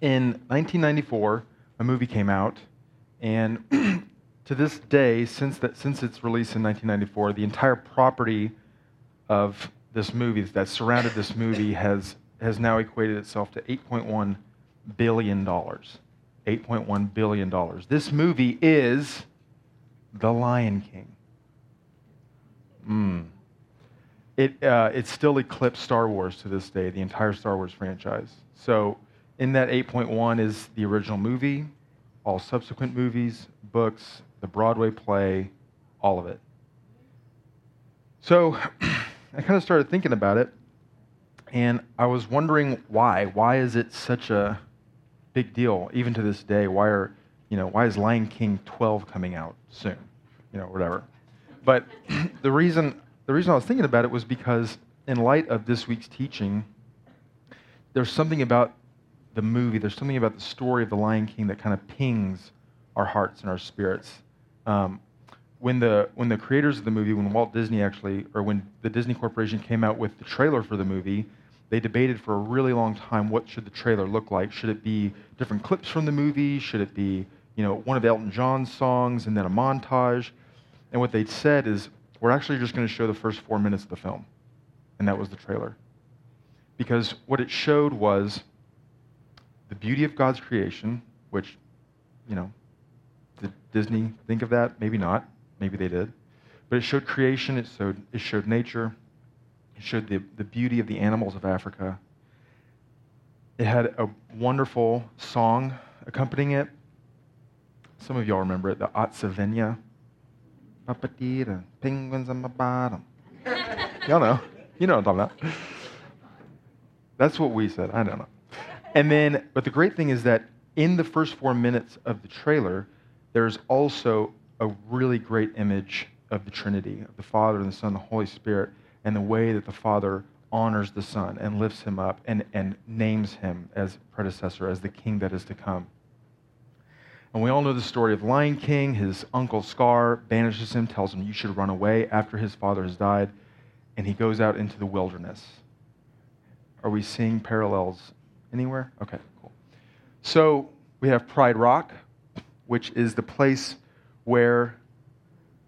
In 1994, a movie came out, and to this day, since, that, since its release in 1994, the entire property of this movie that surrounded this movie has, has now equated itself to $8.1 billion. $8.1 billion. This movie is The Lion King. Mm. It, uh, it still eclipsed Star Wars to this day, the entire Star Wars franchise. So, in that 8.1 is the original movie, all subsequent movies, books, the Broadway play, all of it. So, I kind of started thinking about it, and I was wondering why. Why is it such a big deal, even to this day? Why are, you know, why is Lion King 12 coming out soon? You know, whatever. But the reason the reason I was thinking about it was because, in light of this week's teaching, there's something about the movie, there's something about the story of the Lion King that kind of pings our hearts and our spirits. Um, when the when the creators of the movie, when Walt Disney actually, or when the Disney Corporation came out with the trailer for the movie, they debated for a really long time what should the trailer look like. Should it be different clips from the movie? Should it be you know one of Elton John's songs and then a montage? And what they said is we're actually just going to show the first four minutes of the film. And that was the trailer. Because what it showed was the beauty of God's creation, which, you know, did Disney think of that? Maybe not. Maybe they did. But it showed creation, it showed, it showed nature, it showed the, the beauty of the animals of Africa. It had a wonderful song accompanying it. Some of y'all remember it, the Atsavenya Papatita, penguins on my bottom. Y'all know. You know what I'm talking about. That's what we said. I don't know. And then, but the great thing is that in the first four minutes of the trailer, there's also a really great image of the Trinity, of the Father and the Son and the Holy Spirit, and the way that the Father honors the Son and lifts him up and, and names him as predecessor, as the king that is to come. And we all know the story of Lion King. His uncle Scar banishes him, tells him, You should run away after his father has died. And he goes out into the wilderness. Are we seeing parallels anywhere? Okay, cool. So we have Pride Rock, which is the place where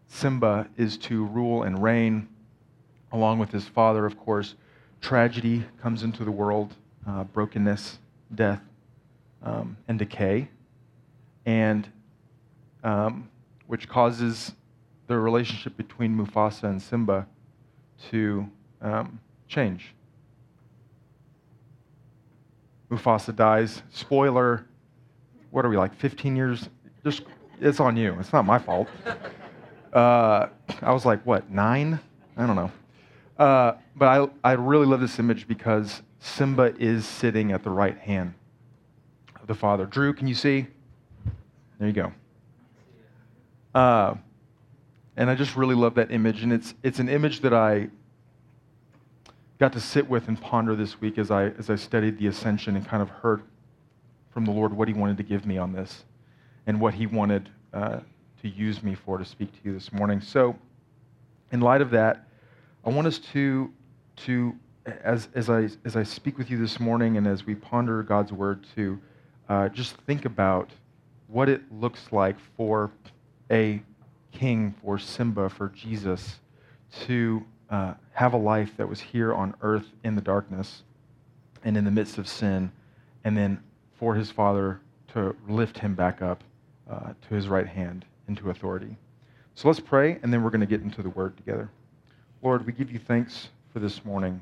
Simba is to rule and reign, along with his father, of course. Tragedy comes into the world uh, brokenness, death, um, and decay and um, which causes the relationship between Mufasa and Simba to um, change. Mufasa dies. Spoiler. What are we like? 15 years? Just it's on you. It's not my fault. Uh, I was like, what, nine? I don't know. Uh, but I, I really love this image because Simba is sitting at the right hand of the father. Drew, can you see? There you go. Uh, and I just really love that image. And it's, it's an image that I got to sit with and ponder this week as I, as I studied the ascension and kind of heard from the Lord what He wanted to give me on this and what He wanted uh, to use me for to speak to you this morning. So, in light of that, I want us to, to as, as, I, as I speak with you this morning and as we ponder God's word, to uh, just think about what it looks like for a king, for Simba, for Jesus to uh, have a life that was here on earth in the darkness and in the midst of sin, and then for his father to lift him back up uh, to his right hand into authority. So let's pray, and then we're going to get into the word together. Lord, we give you thanks for this morning.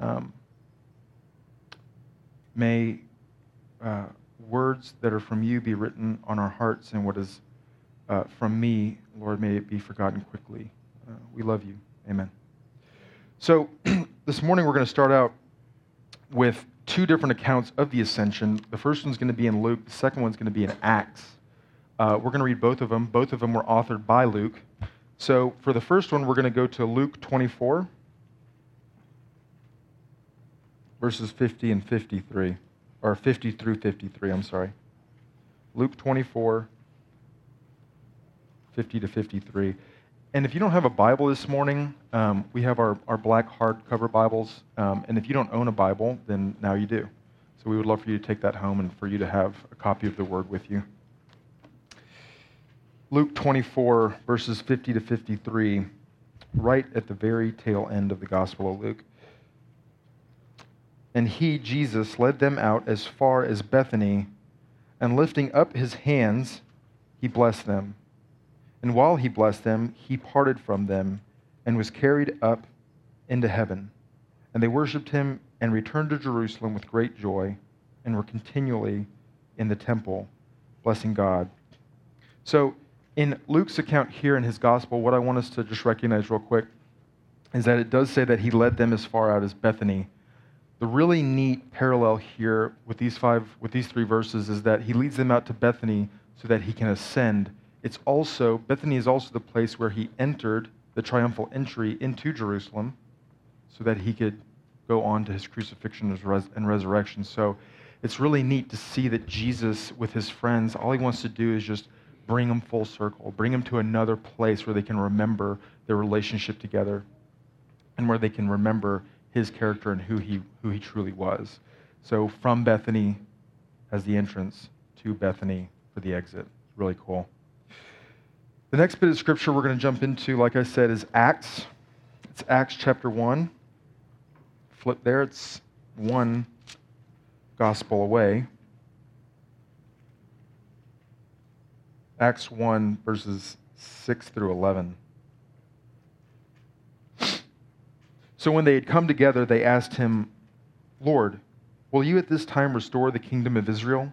Um, may uh, words that are from you be written on our hearts, and what is uh, from me, Lord, may it be forgotten quickly. Uh, we love you. Amen. So, this morning we're going to start out with two different accounts of the ascension. The first one's going to be in Luke, the second one's going to be in Acts. Uh, we're going to read both of them. Both of them were authored by Luke. So, for the first one, we're going to go to Luke 24, verses 50 and 53 or 50 through 53, I'm sorry. Luke 24, 50 to 53. And if you don't have a Bible this morning, um, we have our, our black hardcover Bibles. Um, and if you don't own a Bible, then now you do. So we would love for you to take that home and for you to have a copy of the word with you. Luke 24, verses 50 to 53, right at the very tail end of the Gospel of Luke. And he, Jesus, led them out as far as Bethany, and lifting up his hands, he blessed them. And while he blessed them, he parted from them and was carried up into heaven. And they worshipped him and returned to Jerusalem with great joy and were continually in the temple, blessing God. So, in Luke's account here in his gospel, what I want us to just recognize real quick is that it does say that he led them as far out as Bethany. The really neat parallel here with these five, with these three verses, is that he leads them out to Bethany so that he can ascend. It's also Bethany is also the place where he entered the triumphal entry into Jerusalem, so that he could go on to his crucifixion and resurrection. So it's really neat to see that Jesus, with his friends, all he wants to do is just bring them full circle, bring them to another place where they can remember their relationship together and where they can remember his character and who he, who he truly was. So from Bethany as the entrance to Bethany for the exit. Really cool. The next bit of scripture we're going to jump into, like I said, is Acts. It's Acts chapter 1 flip there, it's one gospel away. Acts 1, verses 6 through 11. So when they had come together, they asked him, Lord, will you at this time restore the kingdom of Israel?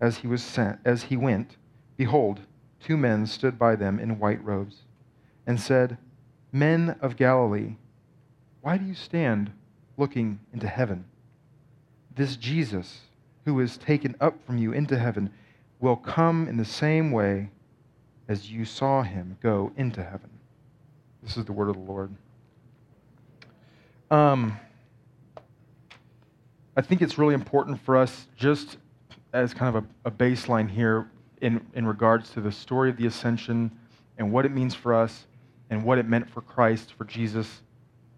as he was sent, as he went, behold, two men stood by them in white robes, and said, Men of Galilee, why do you stand looking into heaven? This Jesus, who is taken up from you into heaven, will come in the same way as you saw him go into heaven. This is the word of the Lord. Um, I think it's really important for us, just as kind of a, a baseline here, in, in regards to the story of the ascension and what it means for us and what it meant for Christ, for Jesus,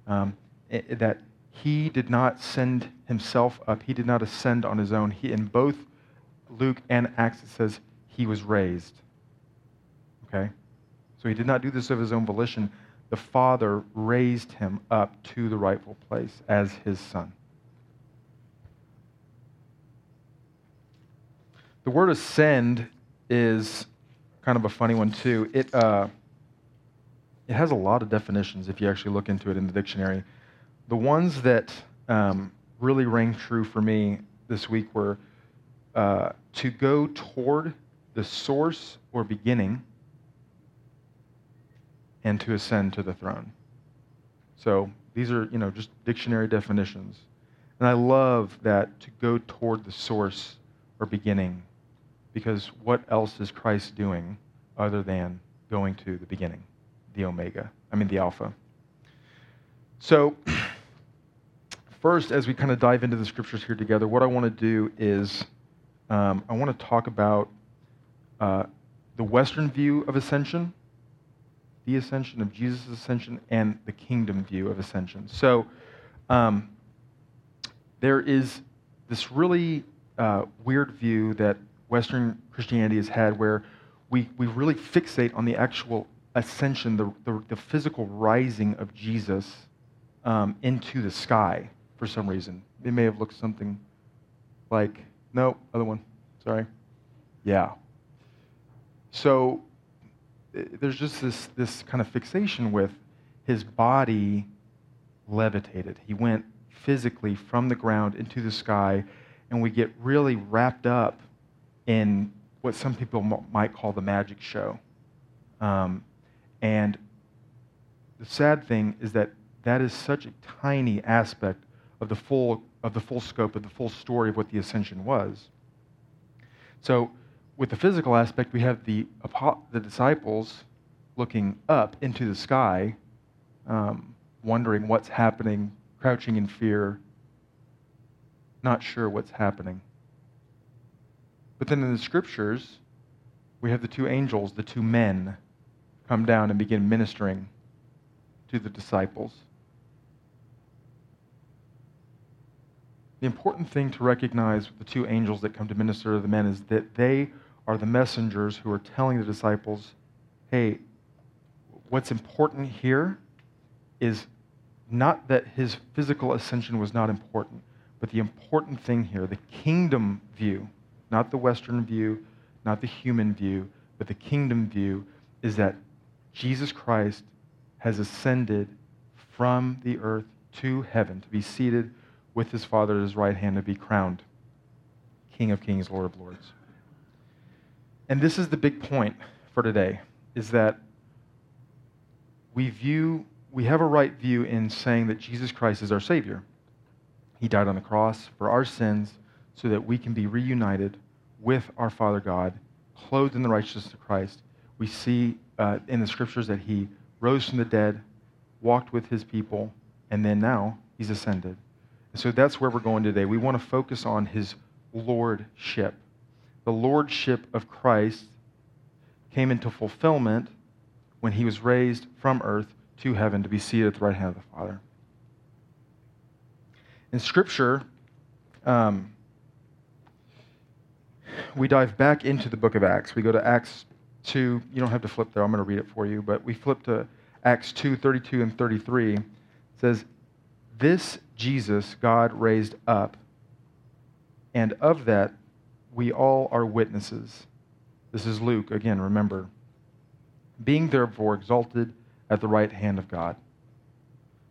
um, it, that he did not send himself up. He did not ascend on his own. He, in both Luke and Acts, it says he was raised. Okay? So he did not do this of his own volition. The Father raised him up to the rightful place as his son. The word ascend is kind of a funny one, too. It. Uh, it has a lot of definitions if you actually look into it in the dictionary. The ones that um, really rang true for me this week were uh, to go toward the source or beginning and to ascend to the throne. So these are, you know, just dictionary definitions. And I love that to go toward the source or beginning because what else is Christ doing other than going to the beginning? the Omega, I mean, the Alpha. So, first, as we kind of dive into the scriptures here together, what I want to do is um, I want to talk about uh, the Western view of ascension, the ascension of Jesus' ascension, and the kingdom view of ascension. So, um, there is this really uh, weird view that Western Christianity has had where we, we really fixate on the actual ascension, the, the, the physical rising of Jesus um, into the sky for some reason. It may have looked something like, no, other one, sorry. Yeah. So there's just this, this kind of fixation with his body levitated. He went physically from the ground into the sky, and we get really wrapped up in what some people might call the magic show. Um, and the sad thing is that that is such a tiny aspect of the full of the full scope of the full story of what the ascension was. So, with the physical aspect, we have the, the disciples looking up into the sky, um, wondering what's happening, crouching in fear, not sure what's happening. But then in the scriptures, we have the two angels, the two men, come down and begin ministering to the disciples. The important thing to recognize with the two angels that come to minister to the men is that they are the messengers who are telling the disciples, hey, what's important here is not that his physical ascension was not important, but the important thing here, the kingdom view, not the Western view, not the human view, but the kingdom view, is that Jesus Christ has ascended from the earth to heaven to be seated with his Father at his right hand to be crowned King of Kings, Lord of Lords. And this is the big point for today is that we view we have a right view in saying that Jesus Christ is our savior. He died on the cross for our sins so that we can be reunited with our Father God, clothed in the righteousness of Christ. We see uh, in the scriptures that he rose from the dead, walked with his people, and then now he's ascended. And so that's where we're going today. We want to focus on his lordship. The lordship of Christ came into fulfillment when he was raised from earth to heaven to be seated at the right hand of the Father. In Scripture, um, we dive back into the book of Acts. We go to Acts 2. You don't have to flip there, I'm going to read it for you. But we flip to Acts 2 32 and 33. It says, This Jesus God raised up, and of that we all are witnesses. This is Luke, again, remember. Being therefore exalted at the right hand of God.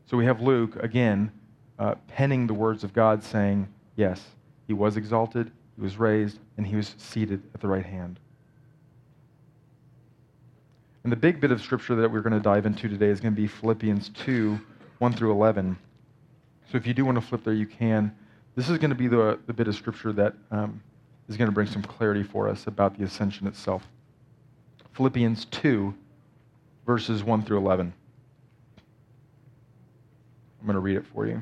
So we have Luke, again, uh, penning the words of God, saying, Yes, he was exalted, he was raised, and he was seated at the right hand. And the big bit of scripture that we're going to dive into today is going to be Philippians 2 1 through 11. So if you do want to flip there, you can. This is going to be the, the bit of scripture that um, is going to bring some clarity for us about the ascension itself. Philippians 2, verses 1 through 11. I'm going to read it for you.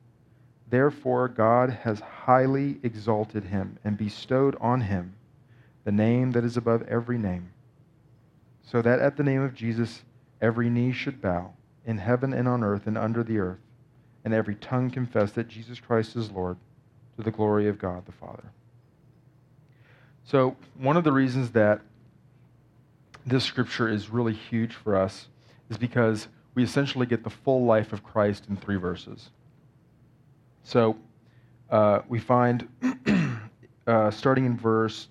Therefore, God has highly exalted him and bestowed on him the name that is above every name so that at the name of Jesus every knee should bow, in heaven and on earth and under the earth, and every tongue confess that Jesus Christ is Lord, to the glory of God the Father. So, one of the reasons that this scripture is really huge for us is because we essentially get the full life of Christ in three verses. So, uh, we find, uh, starting in verse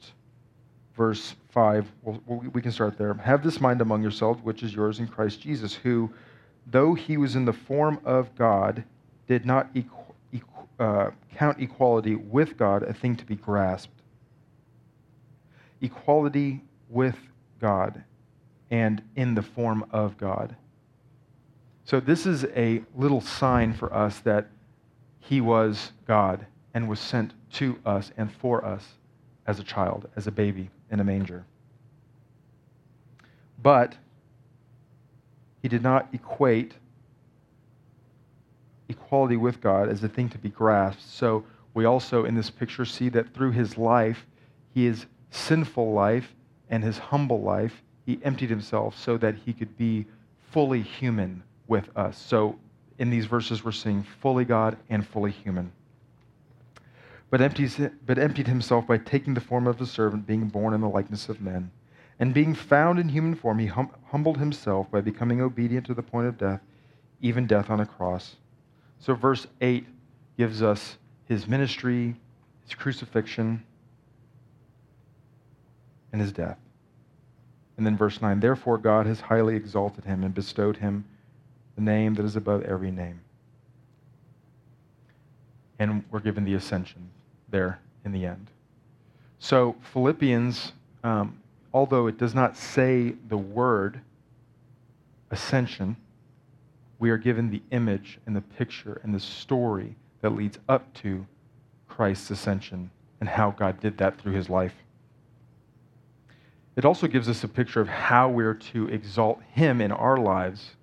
verse 5, we can start there. Have this mind among yourselves, which is yours in Christ Jesus, who, though he was in the form of God, did not uh, count equality with God a thing to be grasped. Equality with God and in the form of God. So, this is a little sign for us that he was God and was sent to us and for us as a child, as a baby in a manger. But he did not equate equality with God as a thing to be grasped. So we also in this picture see that through his life, his sinful life and his humble life, he emptied himself so that he could be fully human with us. So in these verses, we're seeing fully God and fully human. But, but emptied himself by taking the form of a servant, being born in the likeness of men. And being found in human form, he hum- humbled himself by becoming obedient to the point of death, even death on a cross. So, verse 8 gives us his ministry, his crucifixion, and his death. And then verse 9 Therefore, God has highly exalted him and bestowed him the name that is above every name. And we're given the ascension there in the end. So, Philippians, um, although it does not say the word ascension, we are given the image and the picture and the story that leads up to Christ's ascension and how God did that through his life. It also gives us a picture of how we're to exalt him in our lives.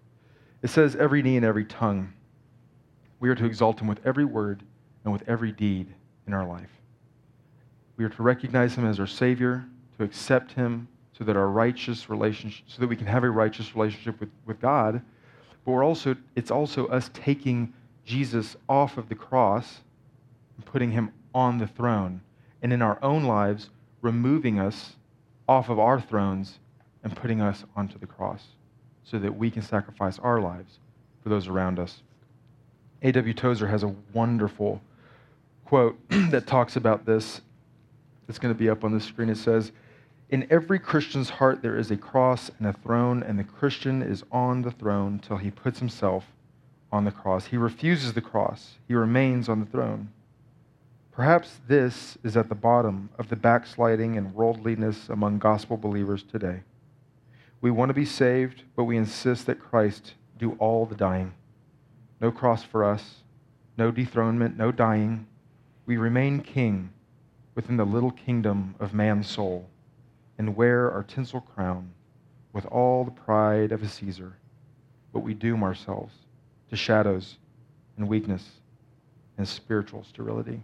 It says, every knee and every tongue. We are to exalt him with every word and with every deed in our life. We are to recognize him as our Savior, to accept him so that our righteous relationship, so that we can have a righteous relationship with, with God. But we're also, it's also us taking Jesus off of the cross and putting him on the throne. And in our own lives, removing us off of our thrones and putting us onto the cross so that we can sacrifice our lives for those around us. A.W. Tozer has a wonderful quote that talks about this. It's going to be up on the screen. It says, In every Christian's heart there is a cross and a throne, and the Christian is on the throne till he puts himself on the cross. He refuses the cross, he remains on the throne. Perhaps this is at the bottom of the backsliding and worldliness among gospel believers today. We want to be saved, but we insist that Christ do all the dying. No cross for us, no dethronement, no dying. We remain king within the little kingdom of man's soul and wear our tinsel crown with all the pride of a Caesar, but we doom ourselves to shadows and weakness and spiritual sterility.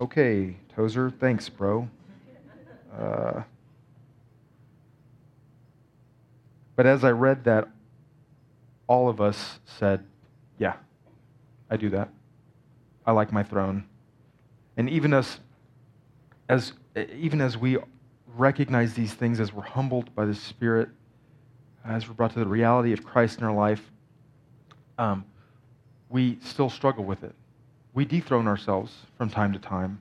Okay, Tozer, thanks, bro. Uh, but as I read that, all of us said, Yeah, I do that. I like my throne. And even as, as, even as we recognize these things, as we're humbled by the Spirit, as we're brought to the reality of Christ in our life, um, we still struggle with it. We dethrone ourselves from time to time,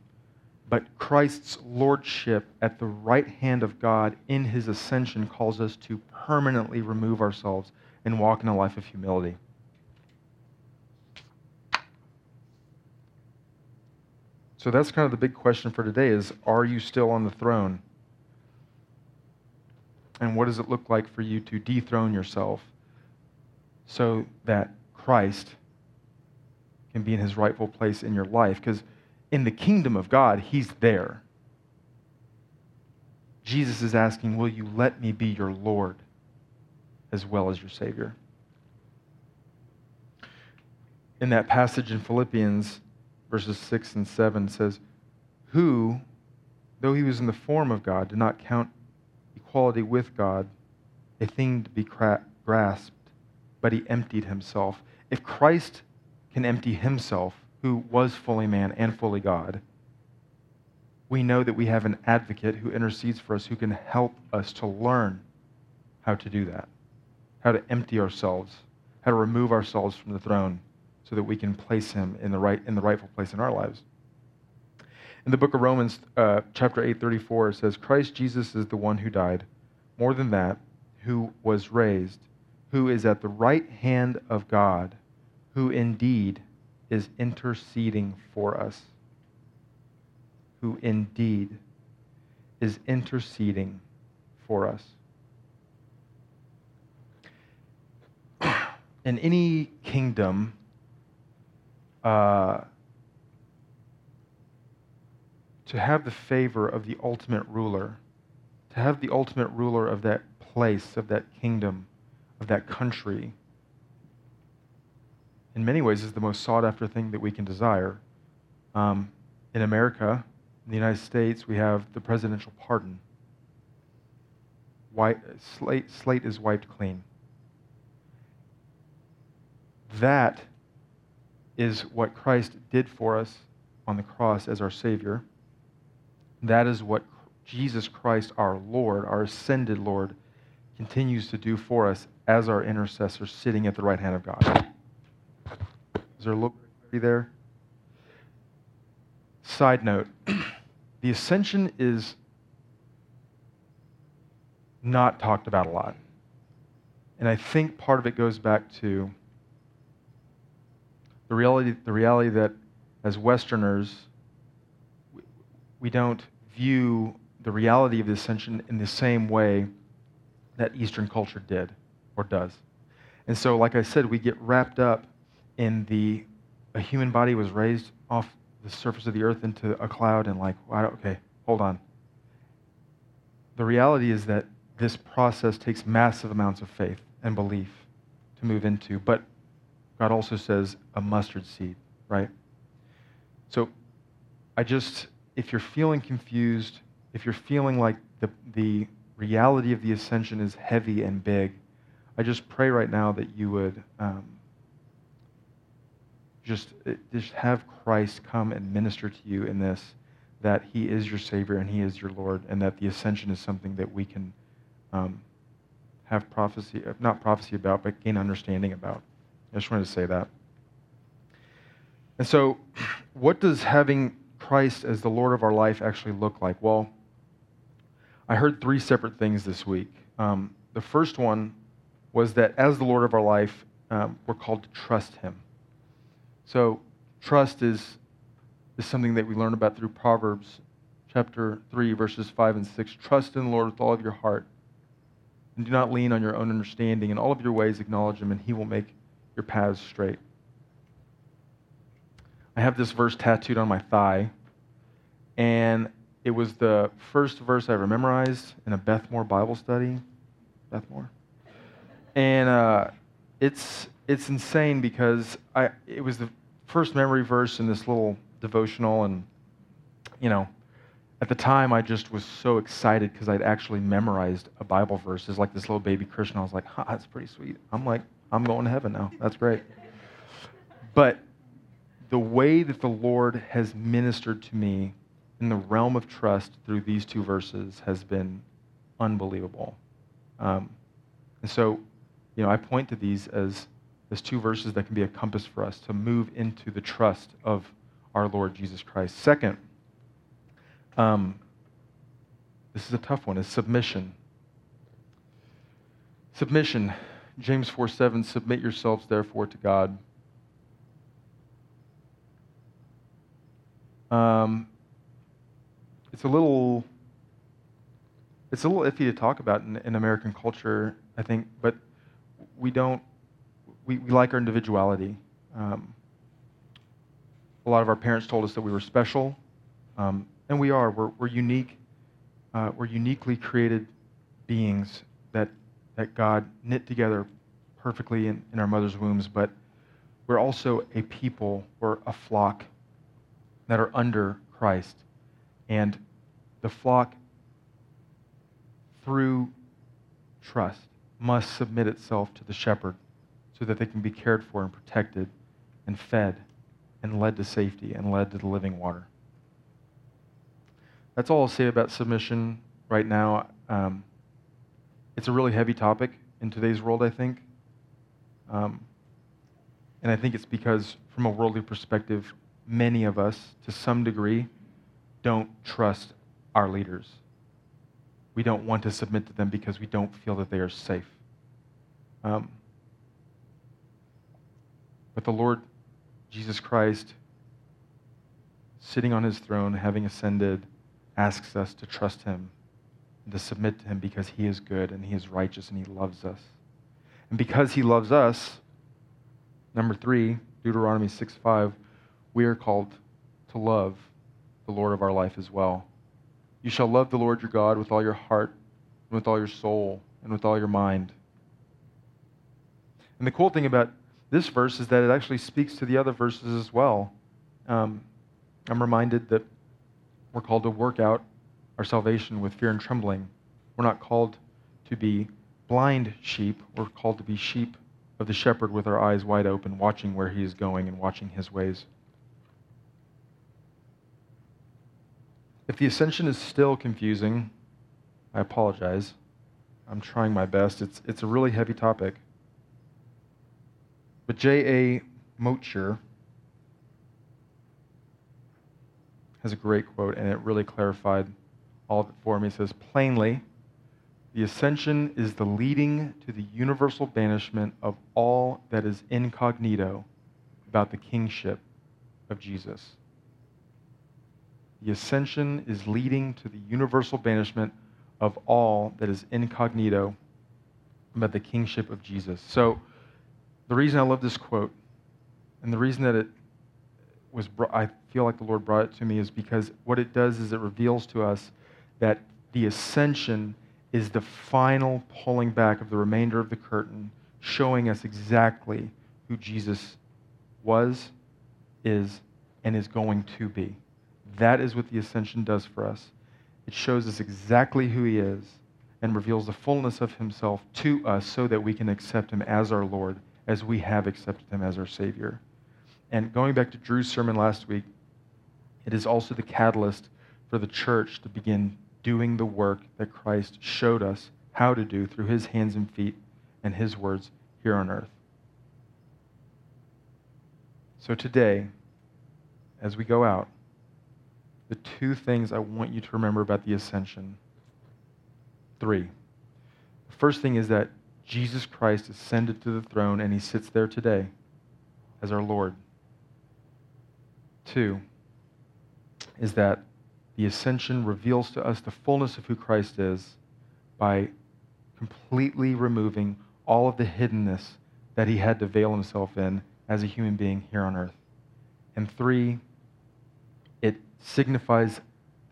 but Christ's lordship at the right hand of God in his ascension calls us to permanently remove ourselves and walk in a life of humility. So that's kind of the big question for today is are you still on the throne? And what does it look like for you to dethrone yourself so that Christ can be in his rightful place in your life? Because in the kingdom of God, he's there. Jesus is asking, Will you let me be your Lord as well as your Savior? In that passage in Philippians, verses 6 and 7 says, Who, though he was in the form of God, did not count equality with God a thing to be grasped, but he emptied himself. If Christ can empty himself, who was fully man and fully God, we know that we have an advocate who intercedes for us, who can help us to learn how to do that, how to empty ourselves, how to remove ourselves from the throne so that we can place him in the, right, in the rightful place in our lives. In the book of Romans, uh, chapter 8, 34, it says, Christ Jesus is the one who died. More than that, who was raised, who is at the right hand of God, who indeed is interceding for us. Who indeed is interceding for us. In any kingdom, uh, to have the favor of the ultimate ruler, to have the ultimate ruler of that place, of that kingdom, of that country, in many ways, is the most sought after thing that we can desire. Um, in America, in the United States, we have the presidential pardon. White, slate, slate is wiped clean. That is what Christ did for us on the cross as our Savior. That is what Jesus Christ, our Lord, our ascended Lord, continues to do for us as our intercessor sitting at the right hand of God. Is there a little there? Side note the ascension is not talked about a lot. And I think part of it goes back to the reality, the reality that as Westerners, we don't view the reality of the ascension in the same way that Eastern culture did or does. And so, like I said, we get wrapped up in the a human body was raised off the surface of the earth into a cloud and like, okay, hold on. The reality is that this process takes massive amounts of faith and belief to move into, but God also says a mustard seed, right? So I just, if you're feeling confused, if you're feeling like the, the reality of the ascension is heavy and big, I just pray right now that you would um, just, uh, just have Christ come and minister to you in this, that he is your Savior and he is your Lord, and that the ascension is something that we can um, have prophecy, uh, not prophecy about, but gain understanding about. I just wanted to say that. And so, what does having Christ as the Lord of our life actually look like? Well, I heard three separate things this week. Um, the first one was that as the Lord of our life, um, we're called to trust Him. So, trust is, is something that we learn about through Proverbs chapter 3, verses 5 and 6. Trust in the Lord with all of your heart, and do not lean on your own understanding. In all of your ways, acknowledge Him, and He will make your paths straight. I have this verse tattooed on my thigh, and it was the first verse I ever memorized in a Beth Moore Bible study. Beth Moore. And uh, it's, it's insane because I, it was the first memory verse in this little devotional. And, you know, at the time, I just was so excited because I'd actually memorized a Bible verse as like this little baby Christian. I was like, huh, that's pretty sweet. I'm like, I'm going to heaven now. That's great. But the way that the Lord has ministered to me in the realm of trust through these two verses has been unbelievable. Um, and so, you know, I point to these as, as two verses that can be a compass for us to move into the trust of our Lord Jesus Christ. Second, um, this is a tough one, is submission. Submission. James 4 7, submit yourselves therefore to God. Um, it's a little it's a little iffy to talk about in, in American culture, I think, but we don't we, we like our individuality. Um, a lot of our parents told us that we were special, um, and we are. We're, we're unique. Uh, we're uniquely created beings that that God knit together perfectly in, in our mother's wombs, but we're also a people, we're a flock that are under Christ. And the flock, through trust, must submit itself to the shepherd so that they can be cared for and protected and fed and led to safety and led to the living water. That's all I'll say about submission right now. Um, it's a really heavy topic in today's world, I think. Um, and I think it's because, from a worldly perspective, many of us, to some degree, don't trust our leaders. We don't want to submit to them because we don't feel that they are safe. Um, but the Lord Jesus Christ, sitting on his throne, having ascended, asks us to trust him and to submit to him because he is good and he is righteous and he loves us. And because he loves us, number three, Deuteronomy 6 5, we are called to love the Lord of our life as well. You shall love the Lord your God with all your heart, and with all your soul, and with all your mind. And the cool thing about this verse is that it actually speaks to the other verses as well. Um, I'm reminded that we're called to work out our salvation with fear and trembling. We're not called to be blind sheep, we're called to be sheep of the shepherd with our eyes wide open, watching where he is going and watching his ways. If the ascension is still confusing, I apologize. I'm trying my best. It's, it's a really heavy topic. But J.A. Motyer has a great quote, and it really clarified all of it for me. He says, Plainly, the ascension is the leading to the universal banishment of all that is incognito about the kingship of Jesus. The ascension is leading to the universal banishment of all that is incognito about the kingship of Jesus. So, the reason I love this quote, and the reason that it was, I feel like the Lord brought it to me, is because what it does is it reveals to us that the ascension is the final pulling back of the remainder of the curtain, showing us exactly who Jesus was, is, and is going to be. That is what the ascension does for us. It shows us exactly who he is and reveals the fullness of himself to us so that we can accept him as our Lord, as we have accepted him as our Savior. And going back to Drew's sermon last week, it is also the catalyst for the church to begin doing the work that Christ showed us how to do through his hands and feet and his words here on earth. So today, as we go out, the two things I want you to remember about the ascension. Three. The first thing is that Jesus Christ ascended to the throne and he sits there today as our Lord. Two is that the ascension reveals to us the fullness of who Christ is by completely removing all of the hiddenness that he had to veil himself in as a human being here on earth. And three, it signifies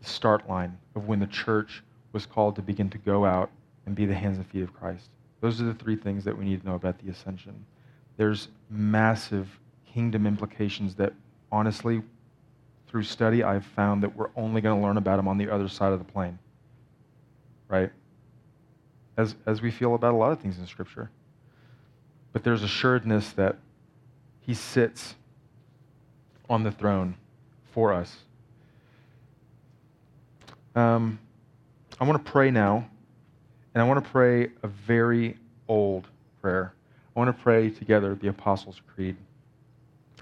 the start line of when the church was called to begin to go out and be the hands and feet of Christ. Those are the three things that we need to know about the ascension. There's massive kingdom implications that, honestly, through study, I've found that we're only going to learn about them on the other side of the plane. Right? As, as we feel about a lot of things in Scripture. But there's assuredness that He sits on the throne for us um, I want to pray now, and I want to pray a very old prayer. I want to pray together the Apostles' Creed.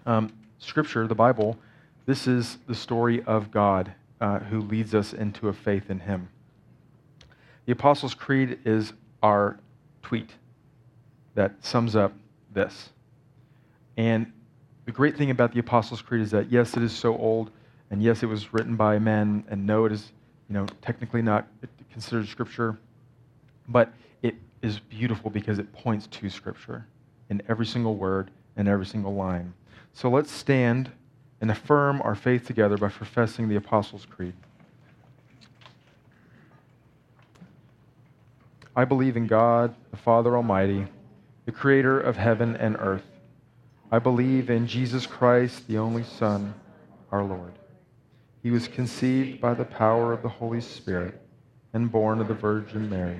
Um, scripture, the Bible, this is the story of God uh, who leads us into a faith in Him. The Apostles' Creed is our tweet that sums up this. And the great thing about the Apostles' Creed is that, yes, it is so old, and yes, it was written by men, and no, it is you know, technically not considered scripture, but it is beautiful because it points to scripture in every single word and every single line. So let's stand and affirm our faith together by professing the Apostles' Creed. I believe in God, the Father Almighty, the creator of heaven and earth. I believe in Jesus Christ, the only Son, our Lord. He was conceived by the power of the Holy Spirit and born of the Virgin Mary.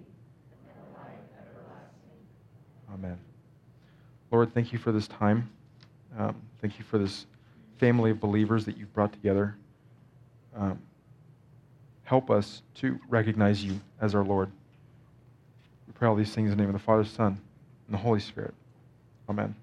Amen. Lord, thank you for this time. Um, thank you for this family of believers that you've brought together. Um, help us to recognize you as our Lord. We pray all these things in the name of the Father, Son, and the Holy Spirit. Amen.